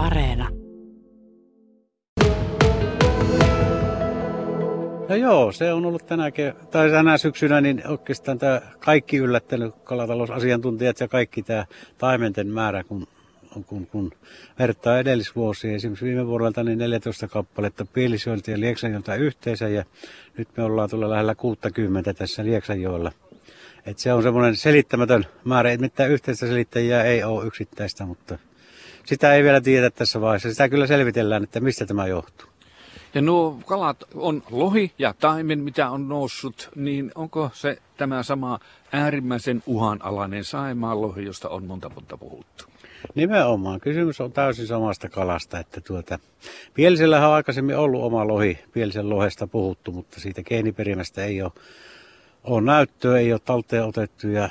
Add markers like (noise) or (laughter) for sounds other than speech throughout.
Areena. No joo, se on ollut tänä, tai tänä syksynä niin oikeastaan tämä kaikki yllättänyt kalatalousasiantuntijat ja kaikki tämä taimenten määrä, kun, kun, kun vertaa edellisvuosia. Esimerkiksi viime vuodelta niin 14 kappaletta Pielisoilta ja Lieksanjoilta yhteensä ja nyt me ollaan tulla lähellä 60 tässä Lieksanjoilla. Et se on semmoinen selittämätön määrä, että mitään yhteistä selittäjää ei ole yksittäistä, mutta sitä ei vielä tiedä tässä vaiheessa. Sitä kyllä selvitellään, että mistä tämä johtuu. Ja nuo kalat on lohi ja taimen, mitä on noussut, niin onko se tämä sama äärimmäisen uhanalainen saimaan lohi, josta on monta vuotta puhuttu? Nimenomaan. Kysymys on täysin samasta kalasta. Että tuota, Pielisellähän on aikaisemmin ollut oma lohi, Pielisen lohesta puhuttu, mutta siitä geeniperimästä ei ole, ole näyttöä, ei ole talteen otettu ja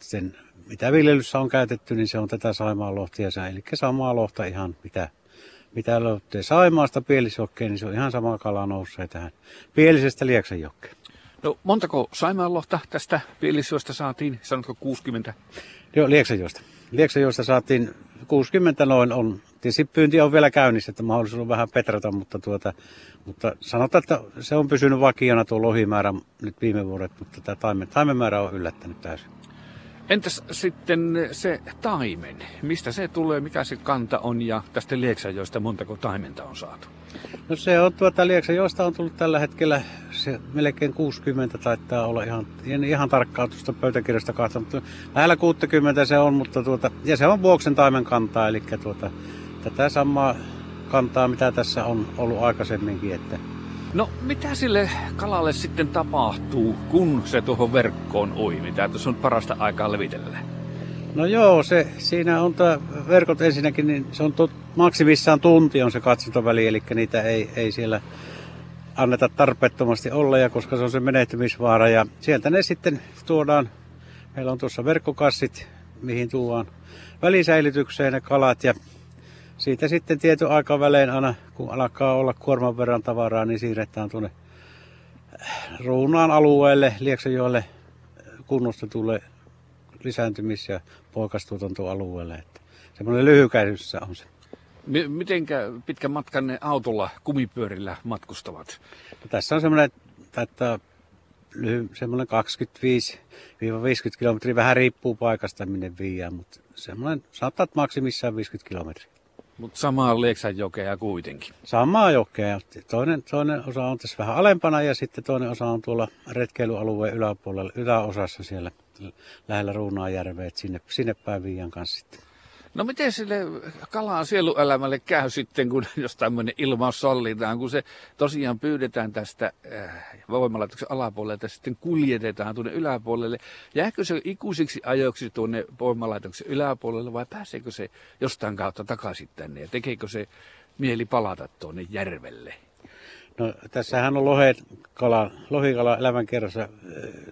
sitten mitä viljelyssä on käytetty, niin se on tätä saimaan lohtia, eli samaa lohta ihan mitä mitä löytyy Saimaasta Pielisjokkeen, niin se on ihan sama kala nousee tähän Pielisestä Lieksanjokkeen. No montako Saimaanlohta tästä Pielisjoesta saatiin, sanotko 60? Joo, Lieksanjoesta. Lieksanjoesta saatiin 60 noin on. Tietysti pyynti on vielä käynnissä, että mahdollisuus on vähän petrata, mutta, tuota, mutta sanotaan, että se on pysynyt vakiona tuo lohimäärä nyt viime vuodet, mutta tämä taimen, taimenmäärä on yllättänyt täysin. Entäs sitten se taimen? Mistä se tulee, mikä se kanta on ja tästä Lieksanjoista montako taimenta on saatu? No se on tuota Lieksanjoista on tullut tällä hetkellä se melkein 60 taitaa olla ihan, ihan tarkkaa tuosta pöytäkirjasta kahta, mutta lähellä 60 se on, mutta tuota, ja se on vuoksen taimen kantaa, eli tuota, tätä samaa kantaa, mitä tässä on ollut aikaisemminkin, että No mitä sille kalalle sitten tapahtuu, kun se tuohon verkkoon oi, mitä tuossa on parasta aikaa levitellä? No joo, se, siinä on tämä verkot ensinnäkin, niin se on tot, maksimissaan tunti on se katsontoväli, eli niitä ei, ei siellä anneta tarpeettomasti olla, ja koska se on se menehtymisvaara. Ja sieltä ne sitten tuodaan, meillä on tuossa verkkokassit, mihin tuodaan välisäilytykseen ne kalat, ja siitä sitten tietyn aikavälein aina, kun alkaa olla kuorman verran tavaraa, niin siirretään tuonne Ruunaan alueelle, Lieksanjoelle kunnostetulle lisääntymis- ja poikastuotantoalueelle. Että semmoinen lyhykäisyys on se. Mitenkä pitkän matkan ne autolla, kumipyörillä matkustavat? No, tässä on semmoinen, että semmoinen 25-50 kilometriä, vähän riippuu paikasta minne viiään, mutta semmoinen, että maksimissaan 50 kilometriä. Mutta samaa Lieksanjokea kuitenkin. Samaa jokea. Toinen, toinen osa on tässä vähän alempana ja sitten toinen osa on tuolla retkeilyalueen yläpuolella, yläosassa siellä lähellä Ruunaajärveä, sinne, sinne päin Viian kanssa sitten. No miten sille kalaan sieluelämälle käy sitten, kun (laughs) jos tämmöinen ilmaus sallitaan, kun se tosiaan pyydetään tästä äh, voimalaitoksen alapuolelta, sitten kuljetetaan tuonne yläpuolelle. Jääkö se ikuisiksi ajoiksi tuonne voimalaitoksen yläpuolelle vai pääseekö se jostain kautta takaisin tänne ja tekeekö se mieli palata tuonne järvelle? No tässähän on lohet, kala, lohikala elämänkerrassa äh,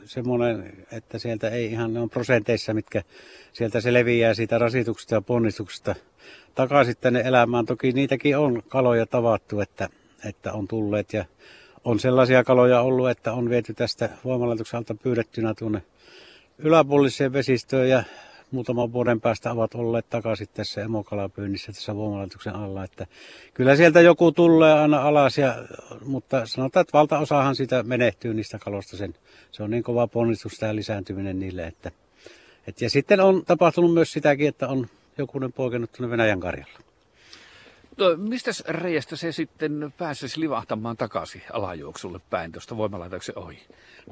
semmoinen, että sieltä ei ihan, ne on prosenteissa, mitkä sieltä se leviää siitä rasituksesta ja ponnistuksesta takaisin tänne elämään. Toki niitäkin on kaloja tavattu, että, että on tulleet ja on sellaisia kaloja ollut, että on viety tästä voimalaitoksen alta pyydettynä tuonne yläpuoliseen vesistöön ja muutaman vuoden päästä ovat olleet takaisin tässä emokalapyynnissä tässä voimalaitoksen alla. Että kyllä sieltä joku tulee aina alas, ja, mutta sanotaan, että valtaosahan sitä menehtyy niistä kalosta. Sen, se on niin kova ponnistus tämä lisääntyminen niille. Että, et, ja sitten on tapahtunut myös sitäkin, että on jokunen poikennut tuonne Venäjän karjalla. No, mistä reiästä se sitten pääsisi livahtamaan takaisin alajuoksulle päin tuosta voimalaitoksen ohi?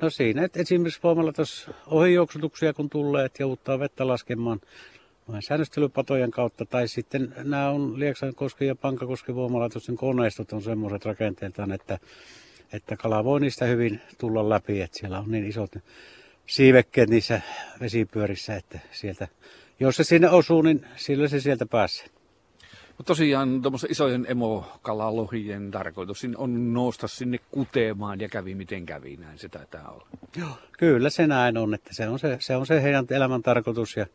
No siinä, että esimerkiksi voimalaitos ohijuoksutuksia kun tulee, että joutuu vettä laskemaan säännöstelypatojen kautta, tai sitten nämä on Lieksankosken ja Pankakosken voimalaitosten koneistot on semmoiset rakenteeltaan, että, että kala voi niistä hyvin tulla läpi, että siellä on niin isot siivekkeet niissä vesipyörissä, että sieltä, jos se sinne osuu, niin sillä se sieltä pääsee. Mutta tosiaan tuommoisen isojen emokalalohien tarkoitus on nousta sinne kutemaan ja kävi miten kävi, näin se taitaa olla. Joo, kyllä se näin on, että se on se, se, on se heidän elämän tarkoitus ja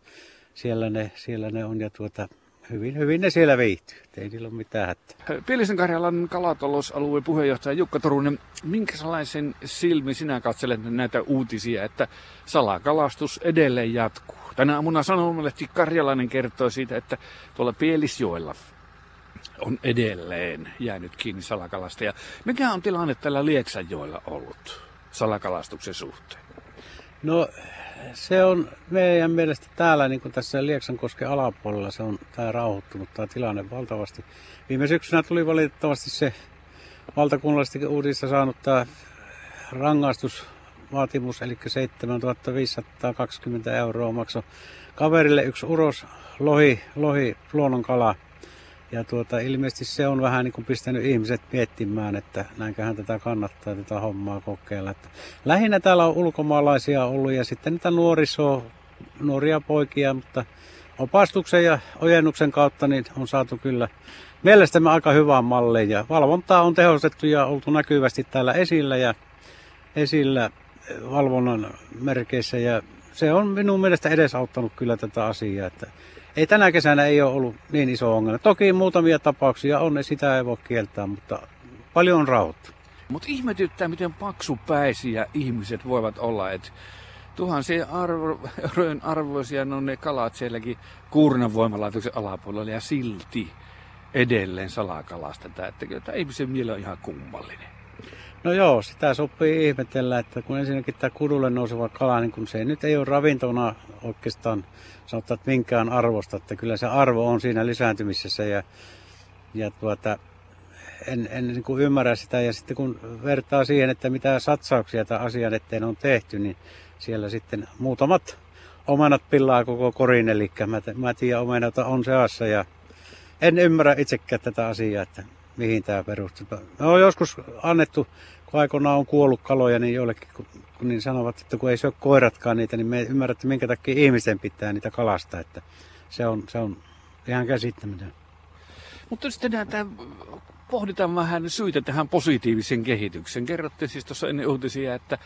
siellä ne, siellä ne on ja tuota, hyvin, hyvin ne siellä viihtyy, ei niillä ole mitään hätää. Pielisen Karjalan kalatalousalueen puheenjohtaja Jukka Torunen, minkälaisen silmi sinä katselet näitä uutisia, että salakalastus edelleen jatkuu? Tänä aamuna Sanomalehti Karjalainen kertoi siitä, että tuolla Pielisjoella on edelleen jäänyt kiinni salakalasta. Ja mikä on tilanne tällä Lieksanjoella ollut salakalastuksen suhteen? No se on meidän mielestä täällä, niin kuin tässä Lieksankosken alapuolella, se on tämä rauhoittunut tämä tilanne valtavasti. Viime syksynä tuli valitettavasti se valtakunnallisesti uudissa saanut tämä rangaistusvaatimus, eli 7520 euroa maksoi kaverille yksi uros lohi, lohi luonnonkala. Ja tuota, ilmeisesti se on vähän niin kuin pistänyt ihmiset miettimään, että näinköhän tätä kannattaa tätä hommaa kokeilla. Että lähinnä täällä on ulkomaalaisia ollut ja sitten niitä nuorisoa, nuoria poikia, mutta opastuksen ja ojennuksen kautta niin on saatu kyllä mielestämme aika hyvään malliin. Ja valvontaa on tehostettu ja oltu näkyvästi täällä esillä ja esillä valvonnan merkeissä ja se on minun mielestä edesauttanut kyllä tätä asiaa. Että ei tänä kesänä ei ole ollut niin iso ongelma. Toki muutamia tapauksia on, sitä ei voi kieltää, mutta paljon on rauhoittu. Mutta ihmetyttää, miten paksupäisiä ihmiset voivat olla, että tuhansien arvo, arvoisia on ne kalat sielläkin Kuurnan voimalaitoksen alapuolella ja silti edelleen salakalastetaan. Että kyllä tämä ihmisen mieli on ihan kummallinen. No joo, sitä sopii ihmetellä, että kun ensinnäkin tämä kudulle nouseva kala, niin kun se nyt ei ole ravintona oikeastaan sanotaan, että minkään arvosta, että kyllä se arvo on siinä lisääntymisessä ja, ja tuota, en, en niin kuin ymmärrä sitä. Ja sitten kun vertaa siihen, että mitä satsauksia tämän asian eteen on tehty, niin siellä sitten muutamat omenat pillaa koko korin, eli mä, mä tiedän omenata on seassa ja en ymmärrä itsekään tätä asiaa, että mihin tämä perustuu. Me on joskus annettu, kun aikoinaan on kuollut kaloja, niin joillekin niin sanovat, että kun ei ole koiratkaan niitä, niin me ei ymmärrä, että minkä takia ihmisten pitää niitä kalasta. Että se, on, se on ihan käsittämätön. Mutta sitten näitä pohditaan vähän syitä tähän positiivisen kehityksen. Kerrotte siis tuossa ennen uutisia, että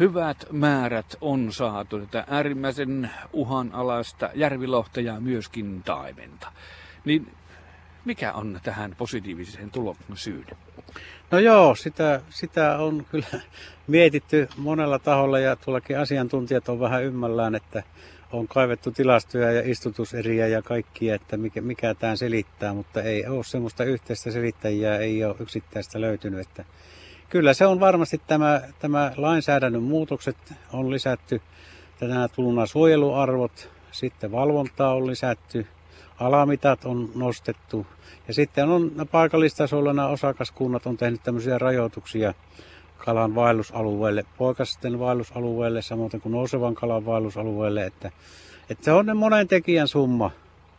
hyvät määrät on saatu tätä äärimmäisen uhanalaista järvilohta ja myöskin taimenta. Niin mikä on tähän positiiviseen tuloksen syyn? No joo, sitä, sitä on kyllä (laughs) mietitty monella taholla ja tuollakin asiantuntijat on vähän ymmällään, että on kaivettu tilastoja ja istutuseriä ja kaikkia, että mikä, mikä tämä selittää, mutta ei ole semmoista yhteistä selittäjää, ei ole yksittäistä löytynyt. Että kyllä se on varmasti tämä, tämä lainsäädännön muutokset on lisätty, tänä tuluna suojeluarvot, sitten valvontaa on lisätty, alamitat on nostettu. Ja sitten on paikallistasolla nämä osakaskunnat on tehnyt tämmöisiä rajoituksia kalan vaellusalueelle, poikasten vaellusalueelle, samoin kuin nousevan kalan vaellusalueelle. Että, että se on monen tekijän summa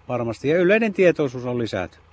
varmasti ja yleinen tietoisuus on lisääntynyt.